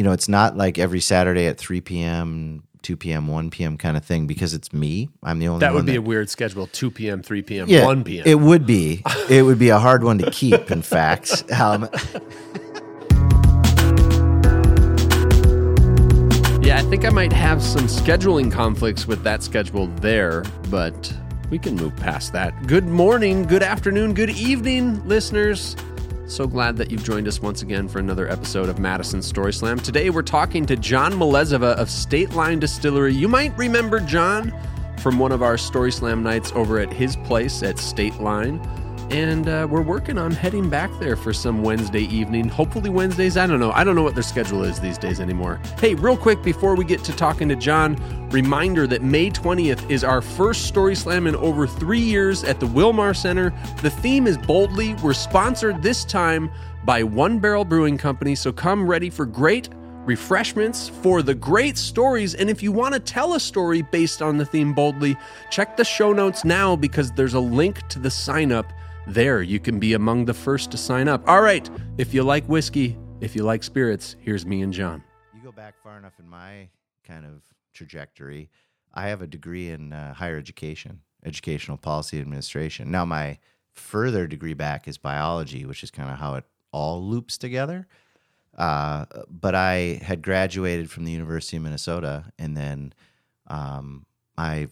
you know, it's not like every Saturday at 3 p.m., 2 p.m., 1 p.m. kind of thing because it's me. I'm the only That would be a weird schedule 2 p.m., 3 p.m., yeah, 1 p.m. It would be. It would be a hard one to keep, in fact. Um, yeah, I think I might have some scheduling conflicts with that schedule there, but we can move past that. Good morning, good afternoon, good evening, listeners. So glad that you've joined us once again for another episode of Madison Story Slam. Today we're talking to John Mleziva of State Line Distillery. You might remember John from one of our Story Slam nights over at his place at State Line. And uh, we're working on heading back there for some Wednesday evening. Hopefully, Wednesdays. I don't know. I don't know what their schedule is these days anymore. Hey, real quick before we get to talking to John, reminder that May 20th is our first Story Slam in over three years at the Wilmar Center. The theme is Boldly. We're sponsored this time by One Barrel Brewing Company, so come ready for great refreshments for the great stories. And if you want to tell a story based on the theme Boldly, check the show notes now because there's a link to the sign up there. You can be among the first to sign up. All right, if you like whiskey, if you like spirits, here's me and John. you go back far enough in my kind of trajectory. I have a degree in uh, higher education, educational policy administration. Now, my further degree back is biology, which is kind of how it all loops together. Uh, but I had graduated from the University of Minnesota, and then um, I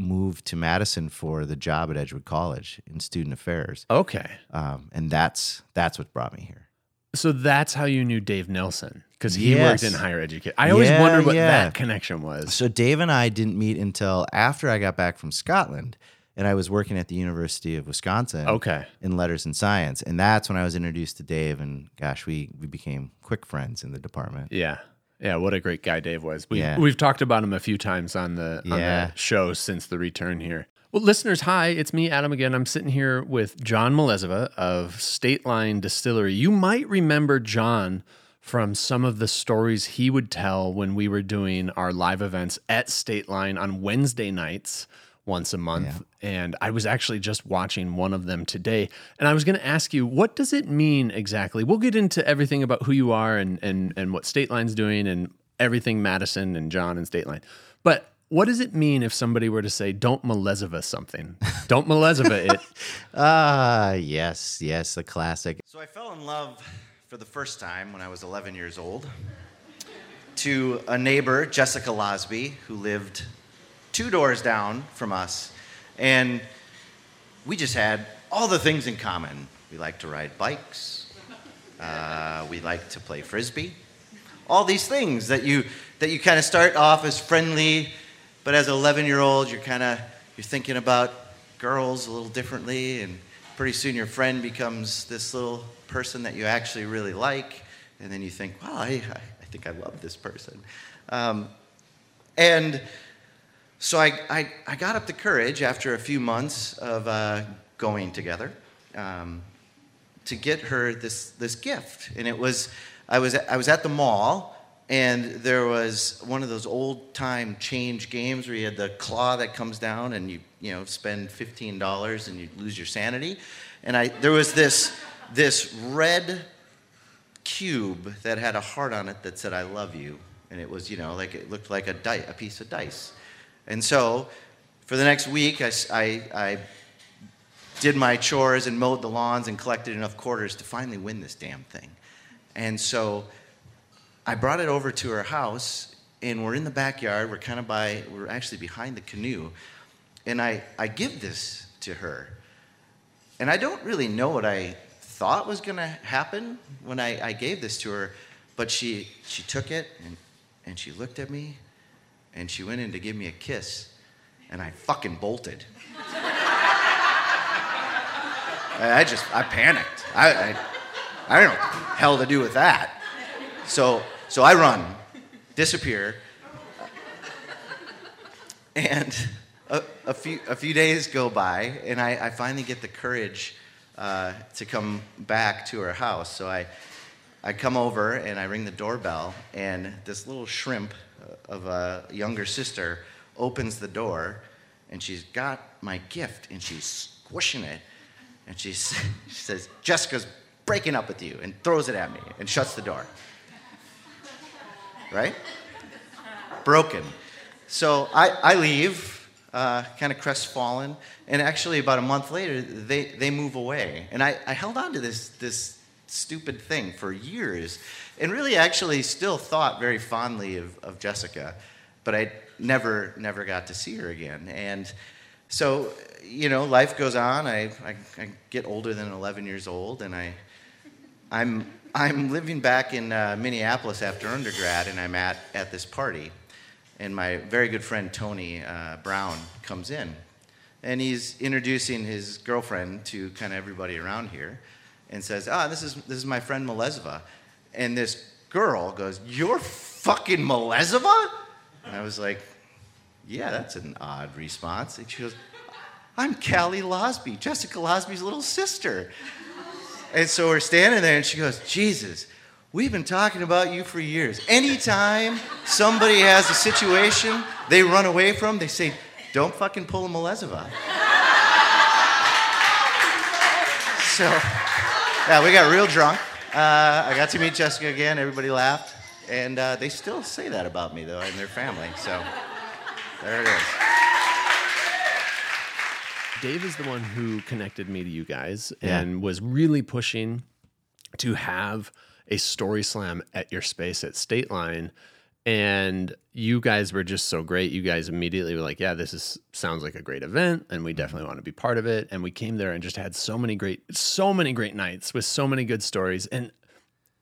moved to Madison for the job at Edgewood College in student affairs, Okay. um, and that's that's what brought me here. So that's how you knew Dave Nelson because he Yes. worked in higher education. I always Yeah, wondered what yeah. that connection was. So Dave and I didn't meet until after I got back from Scotland, and I was working at the University of Wisconsin. Okay. In letters and science, and that's when I was introduced to Dave, and gosh, we we became quick friends in the department. Yeah. Yeah, what a great guy Dave was. We, Yeah. We've talked about him a few times on the, on Yeah. the show since the return here. Well, listeners, hi, it's me, Adam, again. I'm sitting here with John Mleziva of State Line Distillery. You might remember John from some of the stories he would tell when we were doing our live events at State Line on Wednesday nights once a month. And I was actually just watching one of them today. And I was going to ask you, what does it mean exactly? We'll get into everything about who you are and, and, and what State Line's doing and everything Madison and John and State Line. But what does it mean if somebody were to say, don't Mleziva something? Don't Mleziva it. Ah, yes, yes, the classic. So I fell in love for the first time when I was 11 years old to a neighbor, Jessica Losby, who lived two doors down from us. And we just had all the things in common. We liked to ride bikes, uh, we liked to play frisbee. All these things that you, that you kind of start off as friendly, but as an 11 year old, you're kind of you're thinking about girls a little differently, and pretty soon your friend becomes this little person that you actually really like, and then you think, wow, I, I think I love this person. Um, and so I, I, I got up the courage after a few months of uh, going together um, to get her this, this gift. And it was, I was, I was at the mall, and there was one of those old time change games where you had the claw that comes down and you, you know, spend $15 and you lose your sanity. And I, there was this, this red cube that had a heart on it that said, I love you. And it was, you know, like it looked like a, di- a piece of dice. And so for the next week, I did my chores and mowed the lawns and collected enough quarters to finally win this damn thing. And so I brought it over to her house, and we're in the backyard. We're kind of by, we're actually behind the canoe. And I, I give this to her. And I don't really know what I thought was going to happen when I, I gave this to her, but she, she took it and, and she looked at me and she went in to give me a kiss, and I fucking bolted. I just, I panicked. I, I, I don't know hell to do with that. So, so I run, disappear, and a, a, few, a few days go by, and I, I finally get the courage uh, to come back to her house. So I, I come over and I ring the doorbell, and this little shrimp of a younger sister opens the door, and she's got my gift, and she's squishing it, and she, she says, Jessica's breaking up with you, and throws it at me and shuts the door. right? Broken. So I, I leave, uh, kind of crestfallen, and actually about a month later, they, they move away. And I, I held on to this, this stupid thing for years, and really actually still thought very fondly of, of Jessica, but I never, never got to see her again. And so, you know, life goes on. I, I, I get older than 11 years old, and I, I'm, I'm living back in uh, Minneapolis after undergrad, and I'm at, at this party. And my very good friend Tony uh, Brown comes in, and he's introducing his girlfriend to kind of everybody around here, and says, "Ah, this is this is my friend Mleziva," and this girl goes, "You're fucking Mleziva?" And I was like, "Yeah, that's an odd response." And she goes, "I'm Callie Losby, Jessica Losby's little sister." And so we're standing there, and she goes, Jesus, we've been talking about you for years. Anytime somebody has a situation they run away from, they say, don't fucking pull a Mleziva. so, yeah, we got real drunk. Uh, I got to meet Jessica again. Everybody laughed. And uh, they still say that about me, though, and their family. So, there it is. Dave is the one who connected me to you guys Yeah. and was really pushing to have a story slam at your space at State Line. And you guys were just so great. You guys immediately were like, "Yeah, this is sounds like a great event, and we definitely want to be part of it." And we came there and just had so many great, so many great nights with so many good stories. And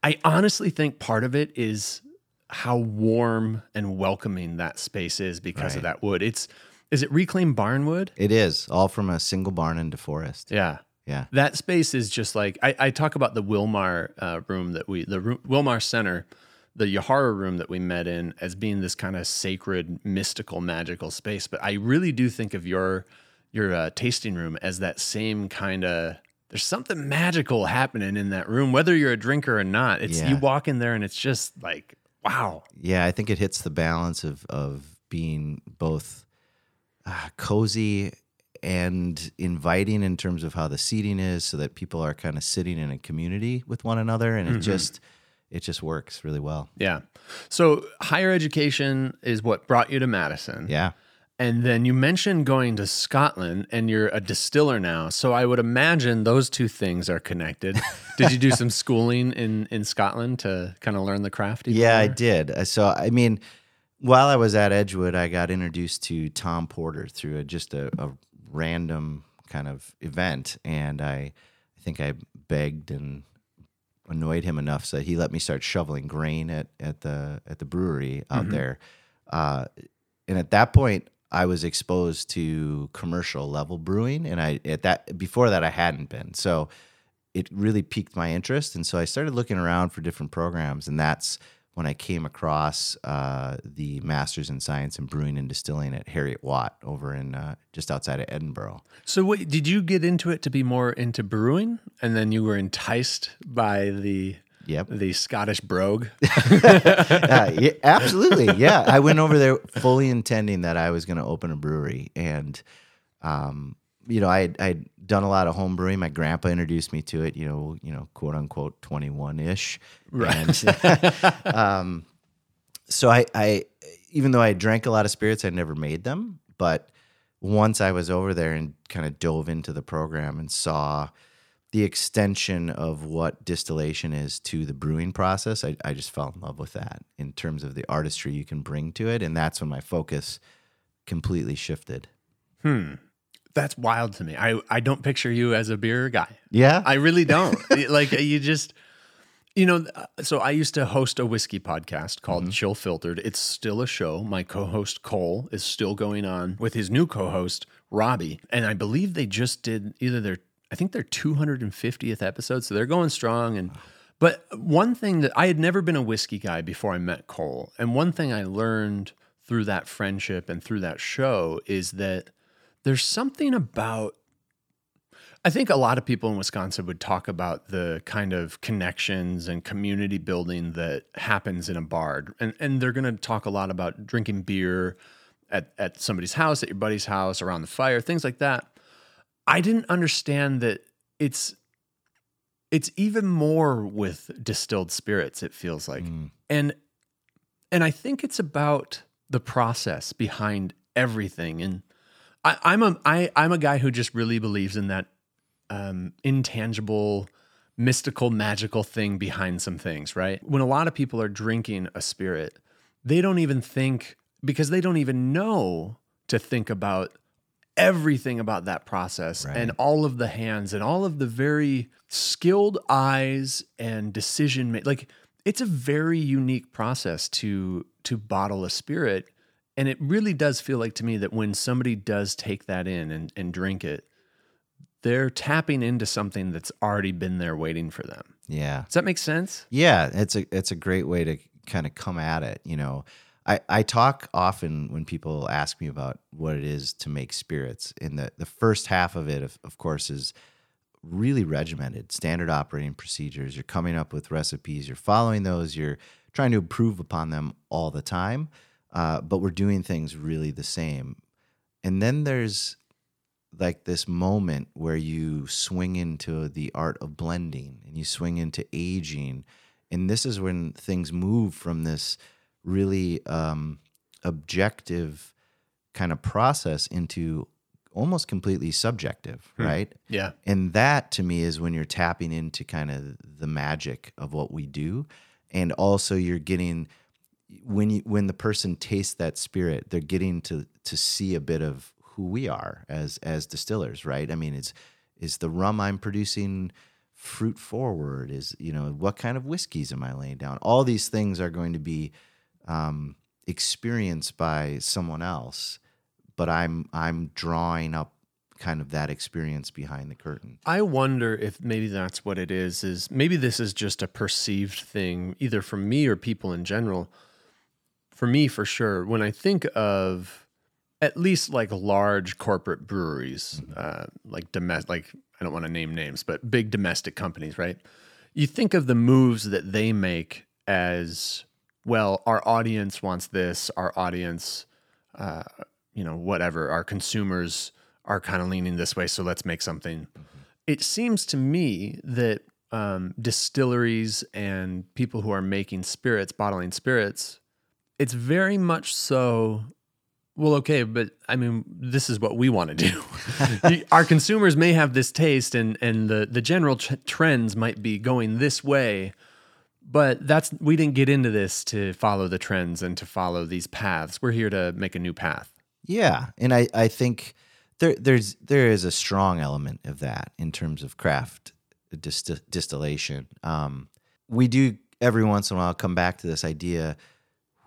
I honestly think part of it is how warm and welcoming that space is because of that wood. It's is it reclaimed barn wood? It is all from a single barn in DeForest. Yeah. Yeah. That space is just like I, I talk about the Wilmar uh, room that we the Wilmar Center, the Yahara room that we met in as being this kind of sacred, mystical, magical space. But I really do think of your your uh, tasting room as that same kind of. There's something magical happening in that room, whether you're a drinker or not. It's Yeah. you walk in there and it's just like wow. Yeah, I think it hits the balance of of being both uh, cozy and inviting in terms of how the seating is, so that people are kind of sitting in a community with one another, and it just it just works really well. Yeah. So higher education is what brought you to Madison. Yeah, And then you mentioned going to Scotland and you're a distiller now. So I would imagine those two things are connected. Did you do some schooling in, in Scotland to kind of learn the craft? yeah, I did. Uh, So I mean, while I was at Edgewood, I got introduced to Tom Porter through a, just a, a random kind of event, and I, I think I begged and annoyed him enough so that he let me start shoveling grain at, at the at the brewery out there. Uh, and at that point, I was exposed to commercial level brewing, and I at that before that I hadn't been. So it really piqued my interest, and so I started looking around for different programs, and that's when I came across uh, the Masters in Science in Brewing and Distilling at Heriot-Watt over in uh, just outside of Edinburgh. So did you get into it to be more into brewing and then you were enticed by the Yep. the Scottish brogue? uh, yeah, absolutely. Yeah. I went over there fully intending that I was going to open a brewery. And, um, you know, I had, I'd done a lot of home brewing. My grandpa introduced me to it, you know, you know, quote unquote 21 ish. Right. And, um, so I, I, even though I drank a lot of spirits, I never made them. But once I was over there and kind of dove into the program and saw the extension of what distillation is to the brewing process, I, I just fell in love with that in terms of the artistry you can bring to it. And that's when my focus completely shifted. That's wild to me. I, I don't picture you as a beer guy. Yeah. I really don't. like you just, you know. Uh, so I used to host a whiskey podcast called mm-hmm. Chill Filtered. It's still a show. My co-host Cole is still going on with his new co-host Robbie, and I believe they just did either their, I think their 250th episode. So they're going strong. And but one thing that I had never been a whiskey guy before I met Cole, and one thing I learned through that friendship and through that show is that there's something about I think a lot of people in Wisconsin would talk about the kind of connections and community building that happens in a bar. And and they're going to talk a lot about drinking beer at at somebody's house, at your buddy's house, around the fire, things like that. I didn't understand that it's it's even more with distilled spirits it feels like. Hmm. And and I think it's about the process behind everything. And I, I'm a I, I'm a guy who just really believes in that um, intangible, mystical, magical thing behind some things. Right? When a lot of people are drinking a spirit, they don't even think because they don't even know to think about everything about that process Right. and all of the hands and all of the very skilled eyes and decision make like it's a very unique process to to bottle a spirit and it really does feel like to me that when somebody does take that in and, and drink it they're tapping into something that's already been there waiting for them Yeah. does that make sense Yeah, it's a it's a great way to kind of come at it. You know, I I talk often when people ask me about what it is to make spirits. And the the first half of it, of, of course, is really regimented, standard operating procedures. You're coming up with recipes. You're following those. You're trying to improve upon them all the time. Uh, but we're doing things really the same. And then there's like this moment where you swing into the art of blending and you swing into aging. And this is when things move from this really um, objective kind of process into almost completely subjective right? Yeah. And that to me is when you're tapping into kind of the magic of what we do. And also you're getting when you when the person tastes that spirit they're getting to to see a bit of who we are as as distillers right? I mean it's is the rum i'm producing fruit forward? Is you know what kind of whiskeys am i laying down? All these things are going to be um, experienced by someone else but i'm i'm drawing up kind of that experience behind the curtain. I wonder if maybe that's what it is is maybe this is just a perceived thing either from me or people in general. For me for sure, when I think of at least like large corporate breweries, uh, like domestic like I don't want to name names, but big domestic companies, right? You think of the moves that they make as well, our audience wants this, our audience uh, you know, whatever, our consumers are kind of leaning this way, so let's make something. It seems to me that um, distilleries and people who are making spirits, bottling spirits, it's very much so. Well, okay, but I mean, this is what we want to do. Our consumers may have this taste, and and the the general t- trends might be going this way, but that's we didn't get into this to follow the trends and to follow these paths. We're here to make a new path. Yeah, and I, I think there there's there is a strong element of that in terms of craft dist- distillation. Um, we do every once in a while come back to this idea.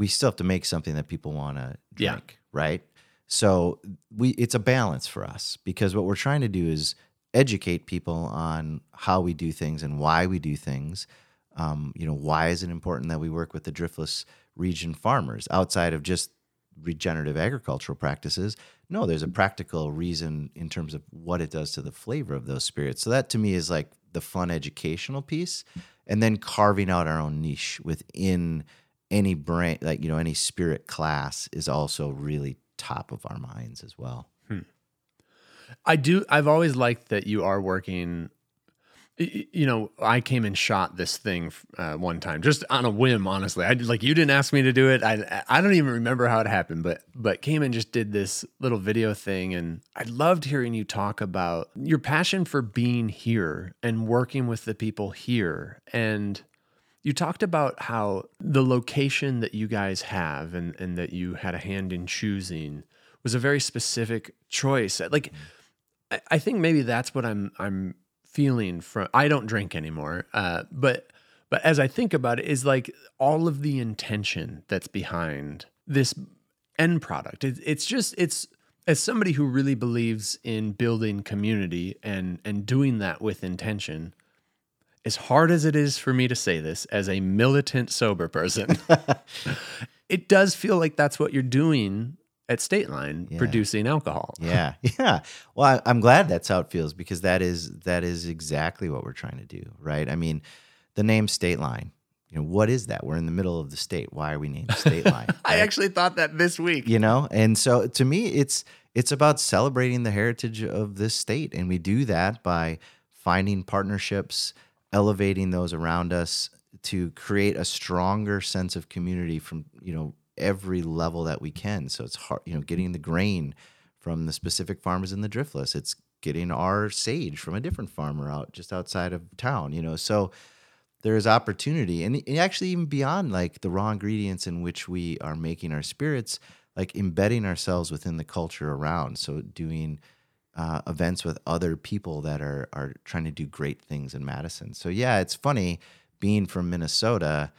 We still have to make something that people want to Yeah. drink, right? So we it's a balance for us because what we're trying to do is educate people on how we do things and why we do things. Um, you know, why is it important that we work with the driftless region farmers outside of just regenerative agricultural practices? No, there's a practical reason in terms of what it does to the flavor of those spirits. So that to me is like the fun educational piece, and then carving out our own niche within any brand, like you know, any spirit class is also really top of our minds as well. I do. I've always liked that you are working. You know, I came and shot this thing uh, one time just on a whim. Honestly, I like you didn't ask me to do it. I I don't even remember how it happened, but but came and just did this little video thing, and I loved hearing you talk about your passion for being here and working with the people here, and you talked about how the location that you guys have and, and that you had a hand in choosing was a very specific choice. Like, I, I think maybe that's what I'm I'm feeling from. I don't drink anymore, uh, but but as I think about it, is like all of the intention that's behind this end product. It, it's just it's as somebody who really believes in building community and and doing that with intention as hard as it is for me to say this as a militant sober person, it does feel like that's what you're doing at State Line, Yeah. producing alcohol. Yeah, yeah. Well, I, I'm glad that's how it feels because that is that is exactly what we're trying to do, right? I mean, the name State Line. You know, what is that? We're in the middle of the state. Why are we named State Line? I actually thought that this week. you know and so to me it's it's about celebrating the heritage of this state and we do that by finding partnerships elevating those around us to create a stronger sense of community from you know every level that we can. So it's hard, you know, getting the grain from the specific farmers in the driftless. It's getting our sage from a different farmer out just outside of town. You know, so there is opportunity, and, and actually even beyond like the raw ingredients in which we are making our spirits, like embedding ourselves within the culture around. So doing uh, events with other people that are are trying to do great things in Madison. So yeah, it's funny being from Minnesota.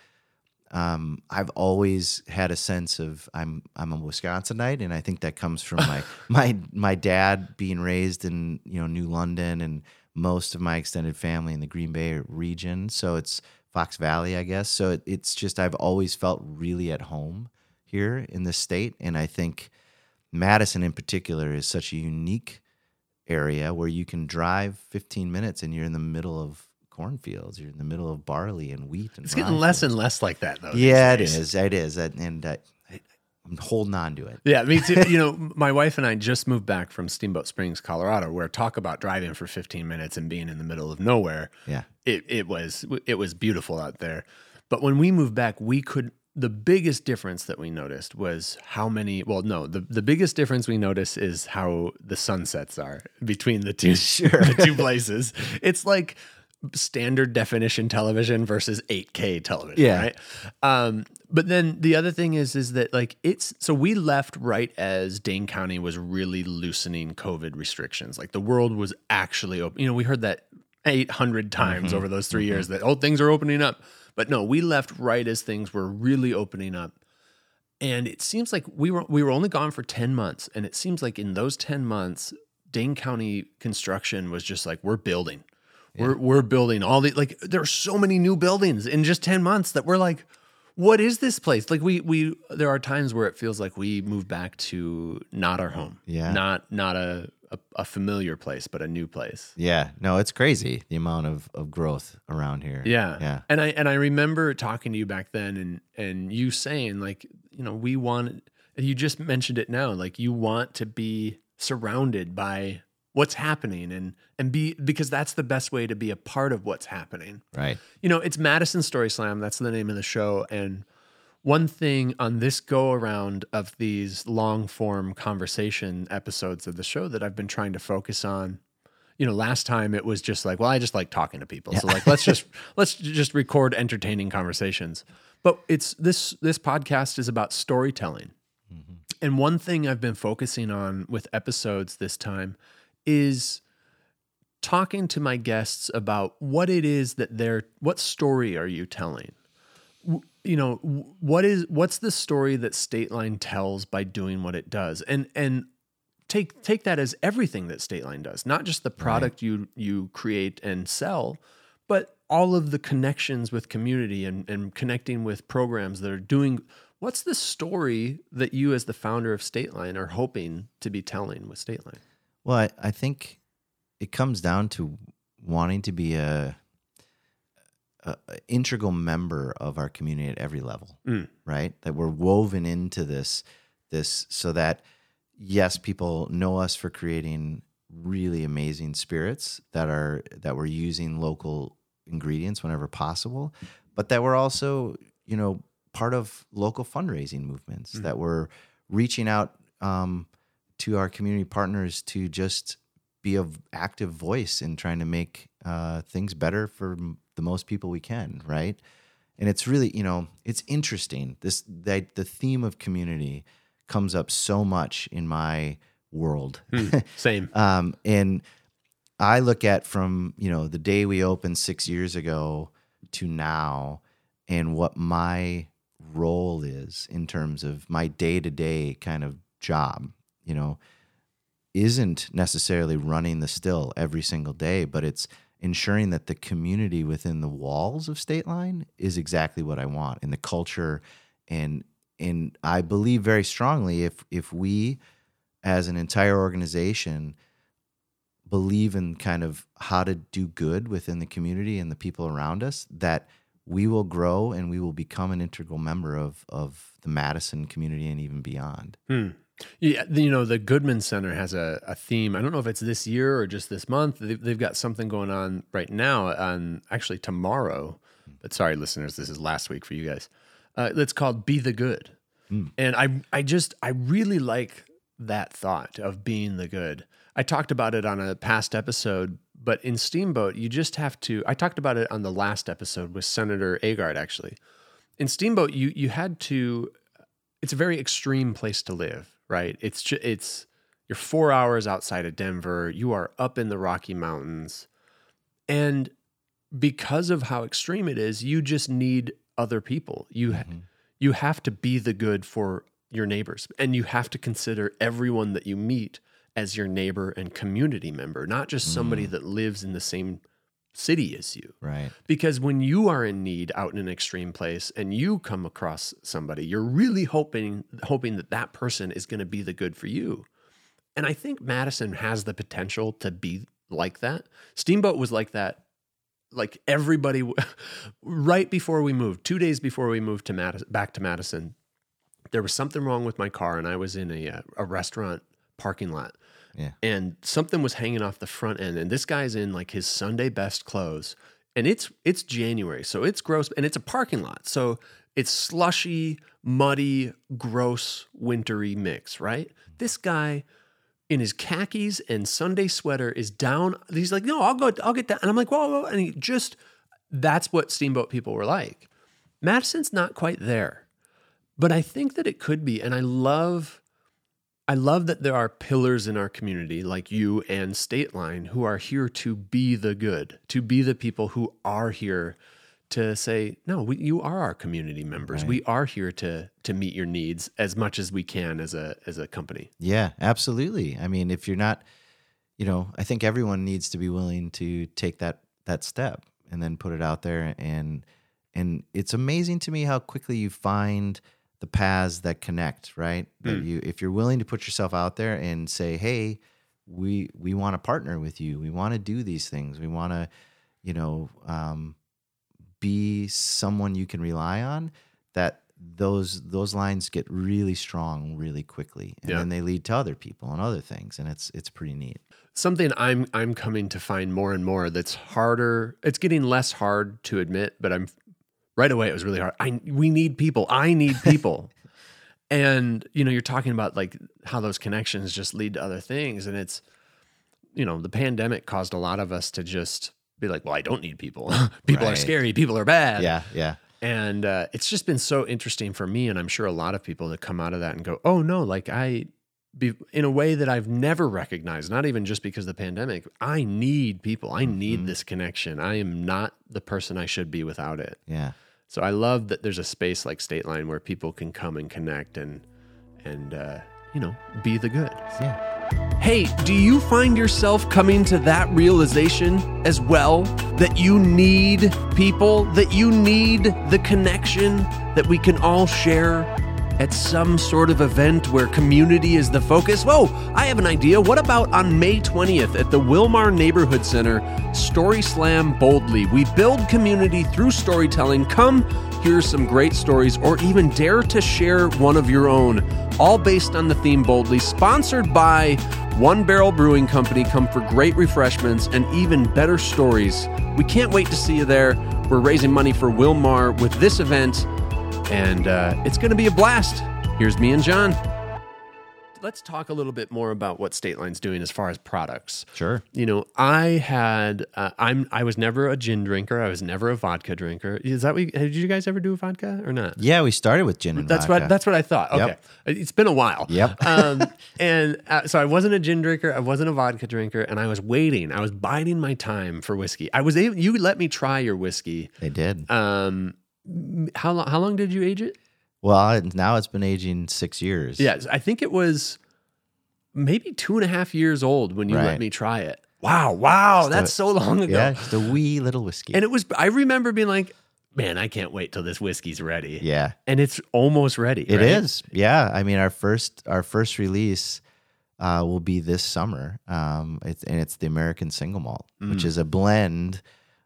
Um, I've always had a sense of I'm I'm a Wisconsinite, and I think that comes from my my my dad being raised in you know New London, and most of my extended family in the Green Bay region. So it's Fox Valley, I guess. So it, it's just I've always felt really at home here in this state, and I think Madison in particular is such a unique area where you can drive 15 minutes and you're in the middle of cornfields. You're in the middle of barley and wheat. And it's getting less and less like that, though. Yeah, it is. It is. And uh, I'm holding on to it. Yeah, me too. you know, my wife and I just moved back from Steamboat Springs, Colorado, where talk about driving for 15 minutes and being in the middle of nowhere. Yeah, it it was it was beautiful out there. But when we moved back, we could the biggest difference that we noticed was how many well no the, the biggest difference we notice is how the sunsets are between the two sure. the two places it's like standard definition television versus 8k television yeah. right um, but then the other thing is is that like it's so we left right as dane county was really loosening covid restrictions like the world was actually open you know we heard that 800 times mm-hmm. over those 3 mm-hmm. years that oh things are opening up but no, we left right as things were really opening up. And it seems like we were we were only gone for 10 months. And it seems like in those 10 months, Dane County construction was just like, we're building. Yeah. We're we're building all the like there are so many new buildings in just 10 months that we're like, what is this place? Like we we there are times where it feels like we move back to not our home. Yeah. Not not a a, a, familiar place, but a new place. Yeah, no, it's crazy the amount of, of growth around here. Yeah, yeah. And I and I remember talking to you back then, and and you saying like, you know, we want. You just mentioned it now, like you want to be surrounded by what's happening and and be because that's the best way to be a part of what's happening. Right. You know, it's Madison Story Slam. That's the name of the show, and one thing on this go around of these long form conversation episodes of the show that I've been trying to focus on. You know, last time it was just like, well, I just like talking to people. Yeah. So like let's just let's just record entertaining conversations. But it's this this podcast is about storytelling. Mm-hmm. And one thing I've been focusing on with episodes this time is talking to my guests about what it is that they're what story are you telling? You know what is what's the story that state line tells by doing what it does and and take take that as everything that state line does not just the product right. you you create and sell but all of the connections with community and, and connecting with programs that are doing what's the story that you as the founder of state line are hoping to be telling with state line well i, I think it comes down to wanting to be a a, integral member of our community at every level, mm. right? That we're woven into this this so that yes, people know us for creating really amazing spirits that are that we're using local ingredients whenever possible, but that we're also, you know, part of local fundraising movements mm. that we're reaching out um, to our community partners to just be a active voice in trying to make uh, things better for the most people we can, right? And it's really, you know, it's interesting. This the, the theme of community comes up so much in my world. Mm, same. um, and I look at from you know the day we opened six years ago to now, and what my role is in terms of my day to day kind of job. You know, isn't necessarily running the still every single day, but it's ensuring that the community within the walls of State Line is exactly what I want in the culture and and I believe very strongly if if we as an entire organization believe in kind of how to do good within the community and the people around us that we will grow and we will become an integral member of of the Madison community and even beyond. Hmm. Yeah, you know, the Goodman Center has a, a theme. I don't know if it's this year or just this month. They've, they've got something going on right now, on actually tomorrow, but sorry, listeners, this is last week for you guys. Uh, it's called "Be the Good," and I I just I really like that thought of being the good. I talked about it on a past episode, but in Steamboat, you just have to. I talked about it on the last episode with Senator Agard actually. In Steamboat, you you had to. It's a very extreme place to live, right? It's ju- it's you're four hours outside of Denver. You are up in the Rocky Mountains, and because of how extreme it is, you just need other people. You ha- mm-hmm. you have to be the good for your neighbors, and you have to consider everyone that you meet as your neighbor and community member, not just somebody mm. that lives in the same city as you. Right. Because when you are in need out in an extreme place and you come across somebody, you're really hoping hoping that that person is going to be the good for you. And I think Madison has the potential to be like that. Steamboat was like that like everybody right before we moved, 2 days before we moved to Madison, back to Madison. There was something wrong with my car and I was in a uh, a restaurant parking lot Yeah. and something was hanging off the front end and this guy's in like his sunday best clothes and it's it's january so it's gross and it's a parking lot so it's slushy muddy gross wintry mix right this guy in his khakis and sunday sweater is down he's like no i'll go i'll get that and i'm like whoa, whoa and he just that's what steamboat people were like madison's not quite there but i think that it could be and i love I love that there are pillars in our community like you and State Line who are here to be the good, to be the people who are here to say, no, we, you are our community members. We are here to to meet your needs as much as we can as a as a company. Yeah, absolutely. I mean, if you're not, you know, I think everyone needs to be willing to take that that step and then put it out there and and it's amazing to me how quickly you find the paths that connect, right? That you if you're willing to put yourself out there and say, "Hey, we we want to partner with you. We want to do these things. We want to, you know, um, be someone you can rely on." That those those lines get really strong really quickly, and Yeah. then they lead to other people and other things, and it's it's pretty neat. Something I'm I'm coming to find more and more that's harder. It's getting less hard to admit, but I'm right away it was really hard. I we need people. I need people. and you know, you're talking about like how those connections just lead to other things and it's you know, the pandemic caused a lot of us to just be like, well, I don't need people. people are scary, people are bad. Yeah, yeah, And uh, it's just been so interesting for me, and I'm sure a lot of people that come out of that and go, "Oh no!" Like I, be, in a way that I've never recognized. Not even just because of the pandemic. I need people. I need this connection. I am not the person I should be without it. yeah. So I love that there's a space like State Line where people can come and connect and and uh, you know be the good. Yeah. Hey, do you find yourself coming to that realization as well? That you need people, that you need the connection that we can all share at some sort of event where community is the focus? Whoa, I have an idea. What about on May 20th at the Wilmar Neighborhood Center, Story Slam Boldly? We build community through storytelling. Come hear some great stories, or even dare to share one of your own, all based on the theme Boldly, sponsored by One Barrel Brewing Company. Come for great refreshments and even better stories. We can't wait to see you there. We're raising money for Wilmar with this event, and uh, it's going to be a blast. Here's me and John. Let's talk a little bit more about what State Line's doing as far as products Sure. you know i had uh, i'm i was never a gin drinker i was never a vodka drinker is that what did you guys ever do vodka or not Yeah, we started with gin and that's vodka. what that's what i thought okay Yep. it's been a while Yep. um, and uh, so i wasn't a gin drinker i wasn't a vodka drinker and i was waiting i was biding my time for whiskey i was able you let me try your whiskey They did. um how long how long did you age it well, now it's been aging six years. yeah i think it was maybe two and a half years old when you let me try it wow wow that's so long ago Yeah, just a wee little whiskey. And it was, I remember being like, man, I can't wait till this whiskey's ready. yeah. And it's almost ready. It right? is, Yeah. I mean, our first our first release uh, will be this summer. Um, it's and it's the American Single Malt, which is a blend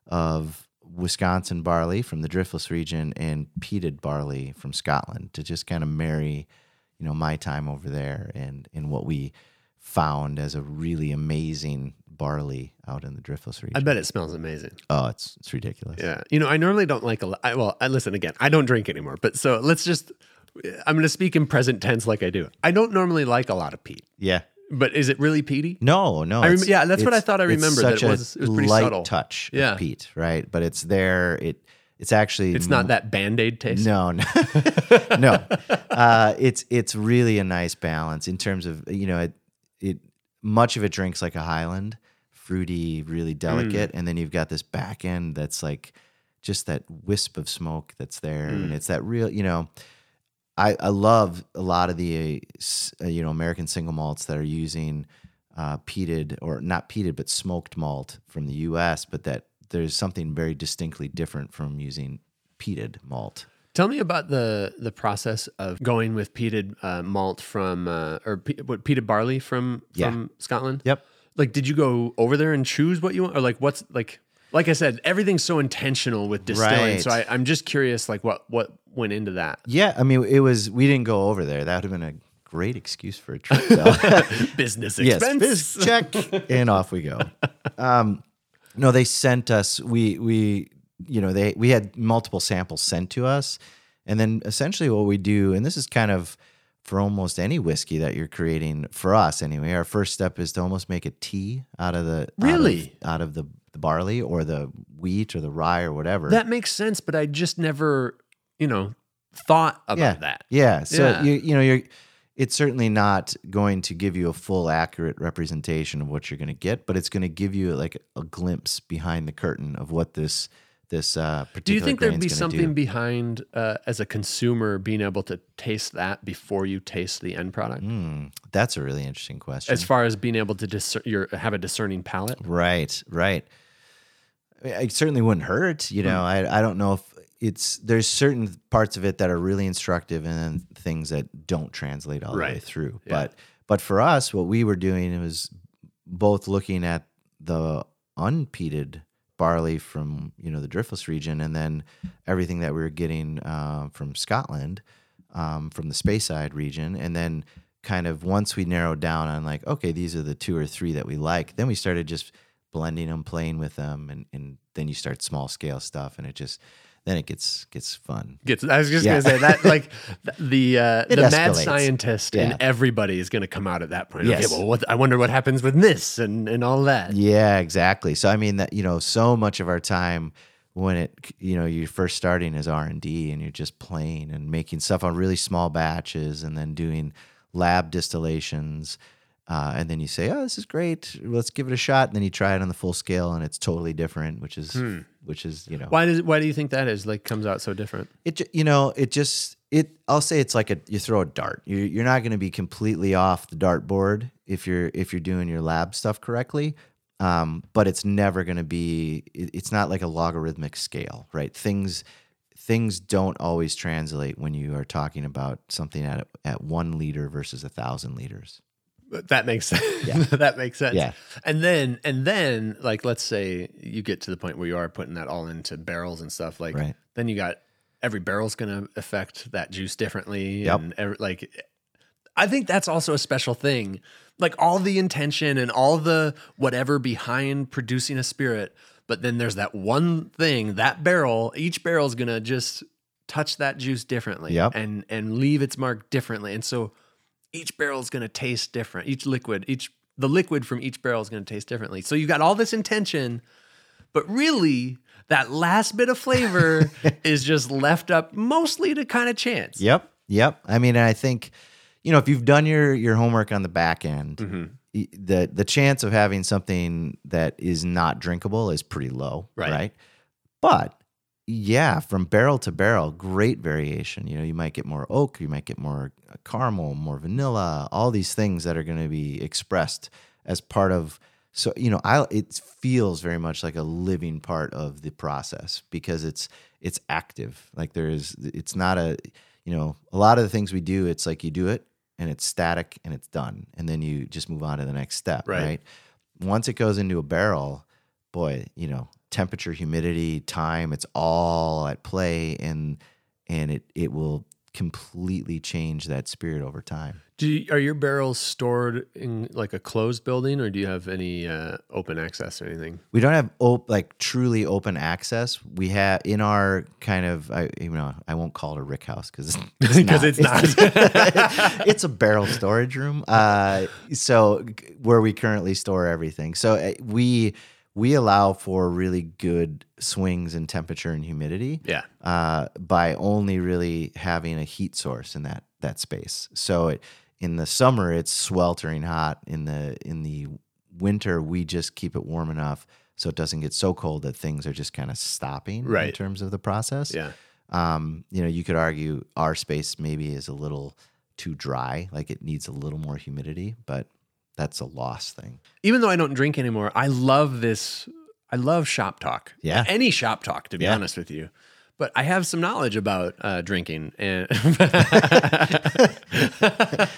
of Wisconsin barley from the Driftless region and peated barley from Scotland to just kind of marry, you know, my time over there and and what we found as a really amazing barley out in the Driftless region. I bet it smells amazing. oh, it's it's ridiculous. Yeah. You know, I normally don't like a lot. I, well, I, listen again, I don't drink anymore, but so let's just, I'm going to speak in present tense like I do. I don't normally like a lot of peat, Yeah. But is it really peaty? No, no. I rem- yeah, that's what I thought I remembered, that it a was- it was pretty light subtle. touch Yeah. of peat, right? But it's there. It it's actually It's not that band aid taste. No, no, no. Uh, it's it's really a nice balance in terms of you know it it much of it drinks like a Highland, fruity, really delicate, and then you've got this back end that's like just that wisp of smoke that's there, and it's that real you know. I, I love a lot of the uh, you know American single malts that are using uh, peated or not peated but smoked malt from the U.S. But that there's something very distinctly different from using peated malt. Tell me about the the process of going with peated uh, malt from uh, or pe- what peated barley from Yeah. from Scotland. Yep. Like, did you go over there and choose what you want, or like what's like? Like I said, everything's so intentional with distilling. Right. So I, I'm just curious, like what what went into that Yeah, I mean, it was. We didn't go over there. That would have been a great excuse for a trip. though. business yes, expense. biz check, and off we go. Um, no, they sent us. We we you know they we had multiple samples sent to us, and then essentially what we do, and this is kind of for almost any whiskey that you're creating for us anyway. Our first step is to almost make a tea out of the out of- Really? out of, the the barley or the wheat or the rye or whatever. That makes sense, but I just never, you know, thought about yeah. that. Yeah. So Yeah. you you know you're it's certainly not going to give you a full accurate representation of what you're going to get, but it's going to give you like a glimpse behind the curtain of what this this uh, particular. Do you think there'd be something do. behind uh, as a consumer being able to taste that before you taste the end product? Hmm, that's a really interesting question. As far as being able to discer- your, have a discerning palate? Right, right. It certainly wouldn't hurt. You know, I I don't know if it's there's certain parts of it that are really instructive and then things that don't translate all the way through. Yeah. But but for us, what we were doing was both looking at the unpeated barley from you know the Driftless region, and then everything that we were getting uh, from Scotland, um, from the Speyside region, and then kind of once we narrowed down on like okay, these are the two or three that we like, then we started just blending them, playing with them, and and then you start small scale stuff, and it just then it gets gets fun. Gets, I was just Yeah. gonna say that, like the uh, the mad scientist Yeah. and everybody is gonna come out at that point. Yes. Okay, well, what, I wonder what happens with this and and all that. Yeah, exactly. So I mean that you know so much of our time when it you know you're first starting as R and D and you're just playing and making stuff on really small batches and then doing lab distillations. Uh, and then you say, "Oh, this is great. Let's give it a shot." And then you try it on the full scale, and it's totally different, which is, which is, you know, Why does why do you think that is? Like comes out so different? it you know it just it i'll say it's like a you throw a dart you're, you're not going to be completely off the dartboard if you're if you're doing your lab stuff correctly um, but it's never going to be it, it's not like a logarithmic scale right things things don't always translate when you are talking about something at at one liter versus a thousand liters That makes sense. Yeah. that makes sense. Yeah. And then and then like let's say you get to the point where you are putting that all into barrels and stuff like Right. then you got every barrel's going to affect that juice differently Yep. and every, like I think that's also a special thing. Like all the intention and all the whatever behind producing a spirit, but then there's that one thing, that barrel, each barrel is going to just touch that juice differently Yep. and and leave its mark differently. And so each barrel is going to taste different. Each liquid, each the liquid from each barrel is going to taste differently. So you got all this intention, but really that last bit of flavor is just left up mostly to kind of chance. Yep. Yep. I mean, I think, you know, if you've done your your homework on the back end, Mm-hmm. the the chance of having something that is not drinkable is pretty low, Right. right? But yeah, from barrel to barrel, great variation. You know, you might get more oak, you might get more uh, caramel, more vanilla, all these things that are going to be expressed as part of. So you know, I it feels very much like a living part of the process because it's it's active. Like there's, it's not a, you know, a lot of the things we do, it's like you do it and it's static and it's done, and then you just move on to the next step, Right. right? Once it goes into a barrel, boy, you know, temperature, humidity, time, it's all at play and and it it will completely change that spirit over time. Do you, are your barrels stored in like a closed building, or do you have any uh, open access or anything? We don't have op- like truly open access. We have in our kind of I you know I won't call it a rick house because Because it's not. it's a barrel storage room. Uh, so where we currently store everything. So uh, we we allow for really good swings in temperature and humidity. Yeah. Uh, by only really having a heat source in that that space. So it, in the summer it's sweltering hot. In the in the winter we just keep it warm enough so it doesn't get so cold that things are just kind of stopping right. in terms of the process Yeah. um, you know, you could argue our space maybe is a little too dry, like it needs a little more humidity, but that's a loss thing. Even though I don't drink anymore, I love this. I love shop talk. Yeah. Any shop talk, to be Yeah. honest with you. But I have some knowledge about uh, drinking, and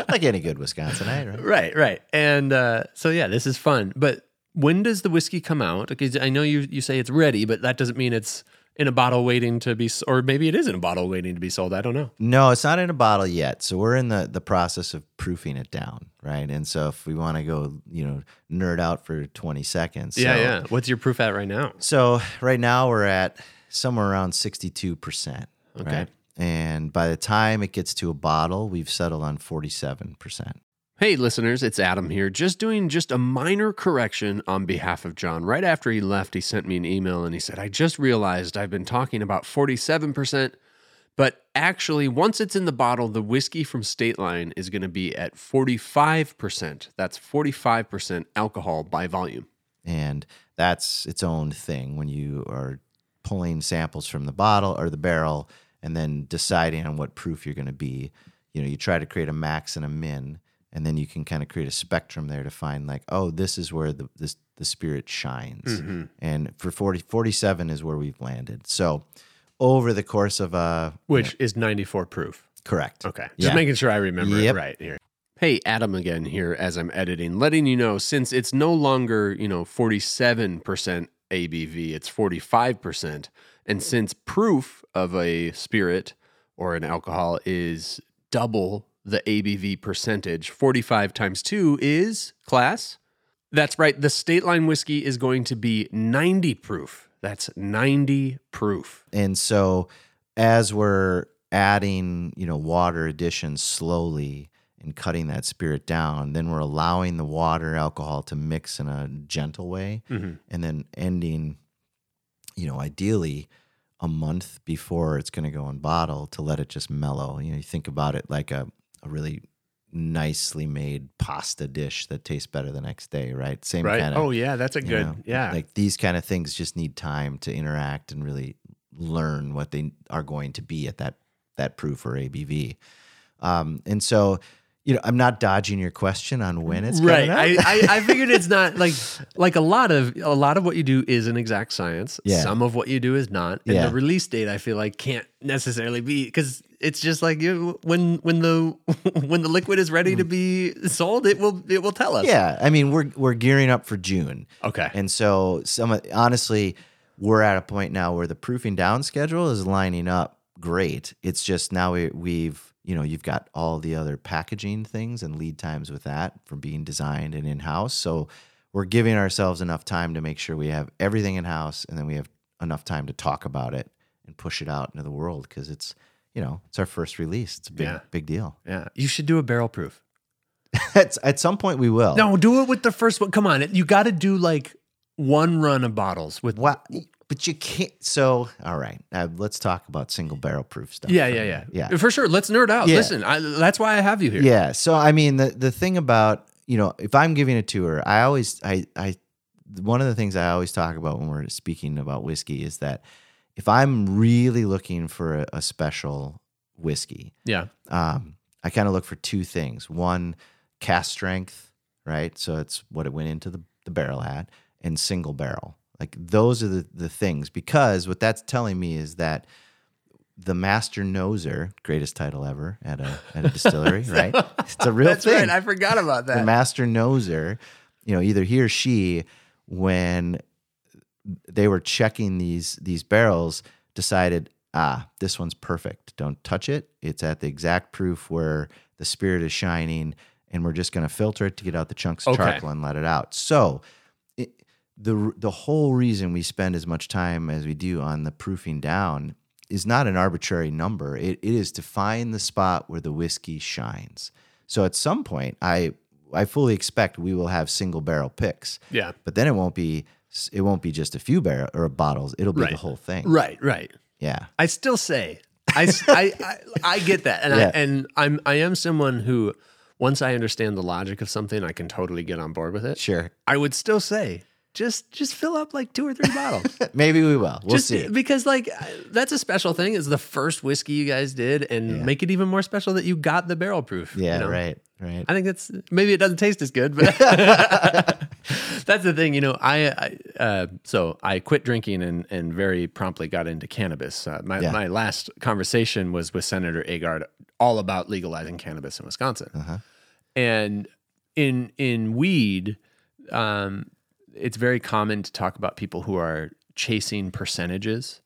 Like any good Wisconsinite, right? right, right, and uh, so yeah, this is fun. But when does the whiskey come out? Because I know you you say it's ready, but that doesn't mean it's in a bottle waiting to be, or maybe it is in a bottle waiting to be sold. I don't know. No, it's not in a bottle yet. So we're in the the process of proofing it down, right? And so if we want to go, you know, nerd out for 20 seconds. Yeah, so, yeah. What's your proof at right now? So right now we're at somewhere around 62%. Okay. Right? And by the time it gets to a bottle, we've settled on 47%. Hey, listeners, it's Adam here. Just doing just a minor correction on behalf of John. Right after he left, he sent me an email and he said, I just realized I've been talking about 47%, but actually, once it's in the bottle, the whiskey from State Line is going to be at 45%. That's 45% alcohol by volume. and that's its own thing when you are pulling samples from the bottle or the barrel and then deciding on what proof you're going to be you know you try to create a max and a min and then you can kind of create a spectrum there to find like oh this is where the this the spirit shines and for 40 47 is where we've landed so over the course of uh Which is 94 proof. correct Okay. Just Yeah. making sure I remember Yep. it right here. Hey, Adam again here as I'm editing, letting you know since it's no longer, you know, 47% ABV, it's 45%. And since proof of a spirit or an alcohol is double the ABV percentage, 45 times 2 is class. That's right. The state line whiskey is going to be 90 proof. That's 90 proof. And so as we're adding, you know, water additions slowly and cutting that spirit down, then we're allowing the water alcohol to mix in a gentle way mm-hmm. and then ending, you know, ideally a month before it's going to go in bottle to let it just mellow. You know, you think about it like a, a really nicely made pasta dish that tastes better the next day, right? Same Right. kind of oh, yeah. That's a good. know, yeah. Like these kind of things just need time to interact and really learn what they are going to be at that that proof or ABV. Um, and so, you know, I'm not dodging your question on when it's right coming out. I, I, I figured it's not like like a lot of a lot of what you do is an exact science Yeah. some of what you do is not and Yeah. the release date i feel like can't necessarily be because it's just like you when when the when the liquid is ready to mm. be sold it will it will tell us yeah, I mean, we're we're gearing up for June. okay And so, some honestly, we're at a point now where the proofing down schedule is lining up great. It's just now we, we've, you know, you've got all the other packaging things and lead times with that from being designed and in house. So we're giving ourselves enough time to make sure we have everything in house and then we have enough time to talk about it and push it out into the world because it's, you know, it's our first release. It's a big, Yeah. big deal. yeah you should do a barrel proof at, at some point, we will. no do it with the first one come on you got to do like one run of bottles with Wow. But you can't. So, all right. Uh, let's talk about single barrel proof stuff. yeah yeah yeah. Yeah. for sure let's nerd out Yeah. listen I, that's why i have you here Yeah. So I mean the the thing about, you know, if I'm giving a tour, I always I I one of the things I always talk about when we're speaking about whiskey is that if I'm really looking for a, a special whiskey, yeah um, I kind of look for two things. One, cask strength, right? So it's what it went into the, the barrel at, and single barrel. Like those are the, the things because what that's telling me is that the master noser, greatest title ever at a at a distillery, right? It's a real that's thing. right i forgot about that the master noser, you know, either he or she, when they were checking these these barrels, decided ah, this one's perfect. Don't touch it. It's at the exact proof where the spirit is shining, and we're just going to filter it to get out the chunks of Okay. charcoal and let it out. So, it, the the whole reason we spend as much time as we do on the proofing down is not an arbitrary number. It, it is to find the spot where the whiskey shines. So at some point, I I fully expect we will have single barrel picks. Yeah. But then it won't be it won't be just a few barrel or bottles. It'll be Right. the whole thing. Right, right. Yeah. I still say I I I get that, and Yeah. I and I'm I am someone who once I understand the logic of something, I can totally get on board with it. Sure. I would still say just just fill up like two or three bottles. Maybe we will. We'll just see. because like that's a special thing. It's the first whiskey you guys did, and make it even more special that you got the barrel proof. you Yeah, know? right. Right. I think that's maybe it doesn't taste as good, but that's the thing. You know, I, I uh, so I quit drinking and and very promptly got into cannabis. Uh, my Yeah. my last conversation was with Senator Agard, all about legalizing cannabis in Wisconsin, Uh-huh. and in in weed, um, it's very common to talk about people who are chasing percentages.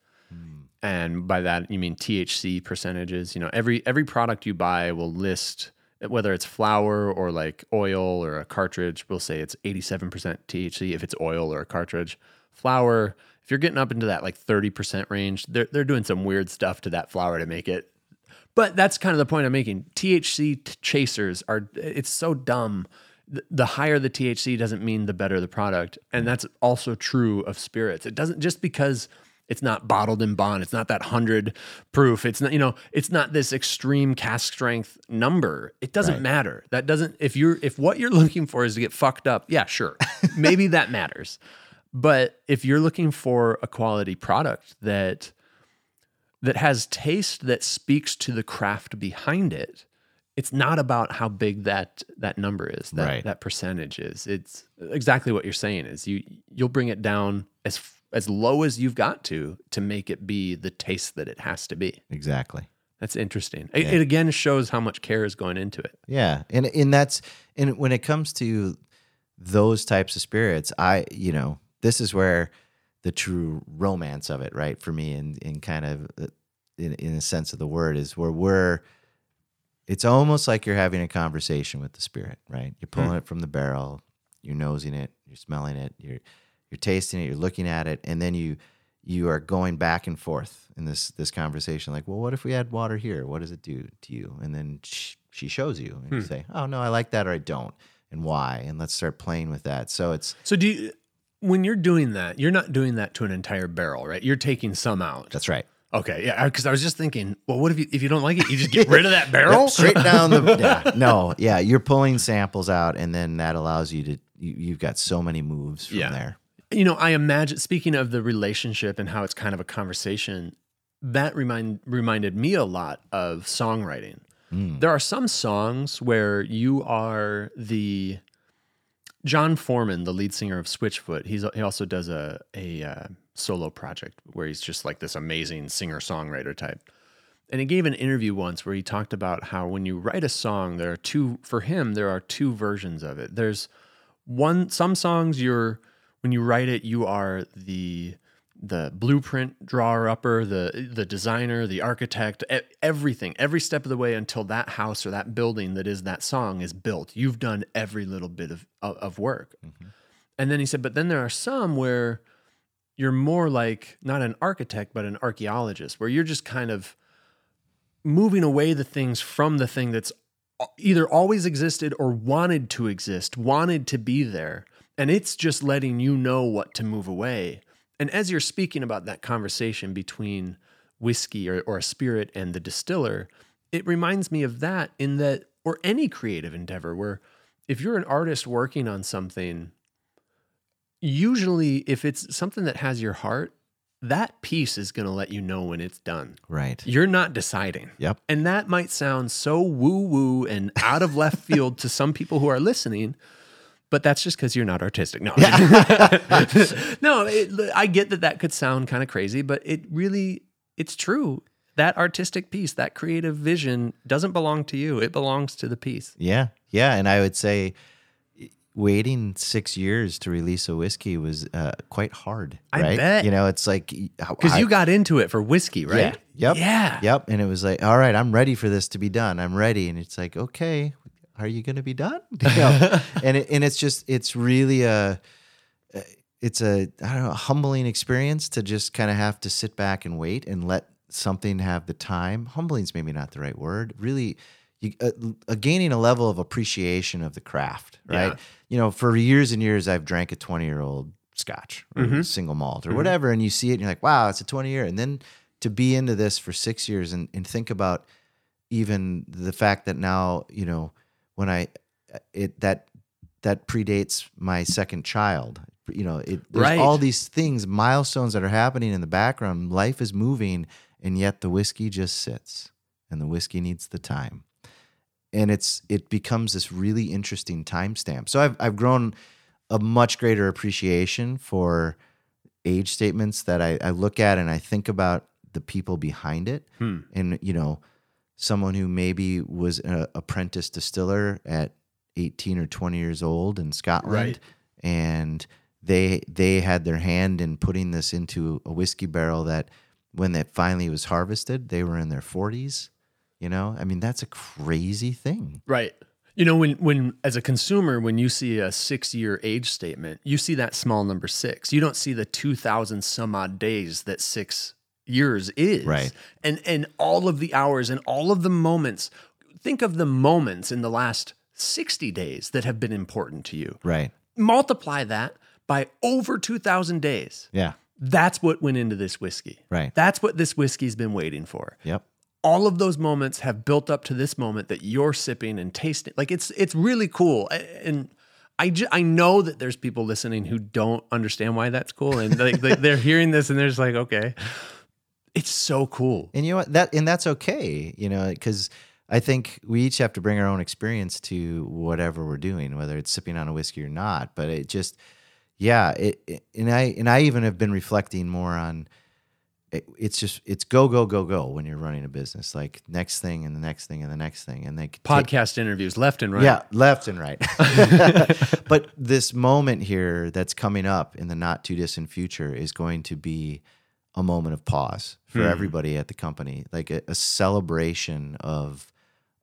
And by that you mean THC percentages. You know, every every product you buy will list whether it's flower or like oil or a cartridge. We'll say it's 87% THC if it's oil or a cartridge. Flower, if you're getting up into that like 30% range, they're they're doing some weird stuff to that flower to make it. But that's kind of the point I'm making. THC t- chasers are it's so dumb. The- The higher the THC doesn't mean the better the product. And mm. that's also true of spirits. It doesn't just because it's not bottled in bond, it's not that 100 proof, it's not you know, it's not this extreme cask strength number. It doesn't Right. matter. That doesn't if you're if what you're looking for is to get fucked up, yeah, sure. Maybe that matters. But if you're looking for a quality product that that has taste that speaks to the craft behind it, it's not about how big that that number is, that Right. that percentage is. It's exactly what you're saying is you you'll bring it down as as low as you've got to to make it be the taste that it has to be. Exactly. That's interesting. It, it again shows how much care is going into it. Yeah, and and that's and when it comes to those types of spirits, I you know this is where the true romance of it, right, for me, in in kind of uh, in in a sense of the word, is where we're. It's almost like you're having a conversation with the spirit, right? You're pulling it from the barrel, you're nosing it, you're smelling it, you're you're tasting it, you're looking at it, and then you you are going back and forth in this this conversation like well what if we add water here what does it do to you and then sh- she shows you and you hmm. say oh no i like that or i don't and why and let's start playing with that so it's So do you when you're doing that, you're not doing that to an entire barrel, right? You're taking some out. that's right Okay, yeah, because I was just thinking, well, what if you if you don't like it, you just get rid of that barrel? Yep, straight down the yeah, no yeah you're pulling samples out and then that allows you to you, you've got so many moves from Yeah. there you know, I imagine speaking of the relationship and how it's kind of a conversation, that remind reminded me a lot of songwriting. There are some songs where you are the Jon Foreman, the lead singer of Switchfoot. He's he also does a a uh, solo project where he's just like this amazing singer songwriter type. And he gave an interview once where he talked about how when you write a song, there are two for him. There are two versions of it. There's one some songs you're when you write it you are the the blueprint drawer upper the the designer the architect everything. Every step of the way until that house or that building that is that song is built. You've done every little bit of of, of work. Mm-hmm. And then he said but then there are some where you're more like not an architect but an archaeologist where you're just kind of moving away the things from the thing that's either always existed or wanted to exist, wanted to be there. And it's just letting you know what to move away. And as you're speaking about that conversation between whiskey or, or a spirit and the distiller, it reminds me of that in that, or any creative endeavor, where if you're an artist working on something, usually if it's something that has your heart, that piece is going to let you know when it's done. right You're not deciding. yep And that might sound so woo woo and out of left field to some people who are listening, but that's just because you're not artistic. No, no, it, I get that that could sound kind of crazy, but it really, it's true. That artistic piece, that creative vision doesn't belong to you. It belongs to the piece. Yeah, yeah, and I would say waiting six years to release a whiskey was uh, quite hard. I right? bet. You know, it's like because you got into it for whiskey, right? Yeah. Yep. Yeah. Yep. And it was like, all right, I'm ready for this to be done. I'm ready. And it's like, okay, are you going to be done? You know? and it, and it's just it's really a it's a I don't know a humbling experience to just kind of have to sit back and wait and let something have the time. Humbling's maybe not the right word. Really, you, uh, uh, gaining a level of appreciation of the craft, right? Yeah. You know, for years and years, I've drank a 20 year old Scotch or Mhm. single malt or Mhm. whatever, and you see it and you're like, wow, it's a 20 year, and then to be into this for six years and, and think about even the fact that now you know when I it that that predates my second child. You know, it, there's Right. all these things, milestones that are happening in the background. Life is moving, and yet the whiskey just sits, and the whiskey needs the time, and it's it becomes this really interesting timestamp. So I've I've grown a much greater appreciation for age statements that I, I look at and I think about the people behind it, Hmm. and you know, someone who maybe was an apprentice distiller at 18 or 20 years old in Scotland right. and they they had their hand in putting this into a whiskey barrel that when it finally was harvested they were in their 40s you know? I mean that's a crazy thing. Right. You know when when as a consumer when you see a 6 year age statement you see that small number 6 you don't see the 2000 some odd days that 6 yours is. Right. And and all of the hours and all of the moments think of the moments in the last 60 days that have been important to you. Right. Multiply that by over 2000 days. Yeah. That's what went into this whiskey. Right. That's what this whiskey's been waiting for. Yep. All of those moments have built up to this moment that you're sipping and tasting. Like it's it's really cool. And I, ju- I know that there's people listening who don't understand why that's cool. And like, like they're hearing this and they're just like okay it's so cool. and you know what? That and that's okay you know because i think we each have to bring our own experience to whatever we're doing whether it's sipping on a whiskey or not. But it just yeah it, it- and i and i even have been reflecting more on it, it's just it's go go go go when you're running a business. Like next thing and the next thing and the next thing. And they could take- Podcast interviews left and right. yeah left and right. But this moment here that's coming up in the not too distant future is going to be a moment of pause for Hmm. everybody at the company like a, a celebration of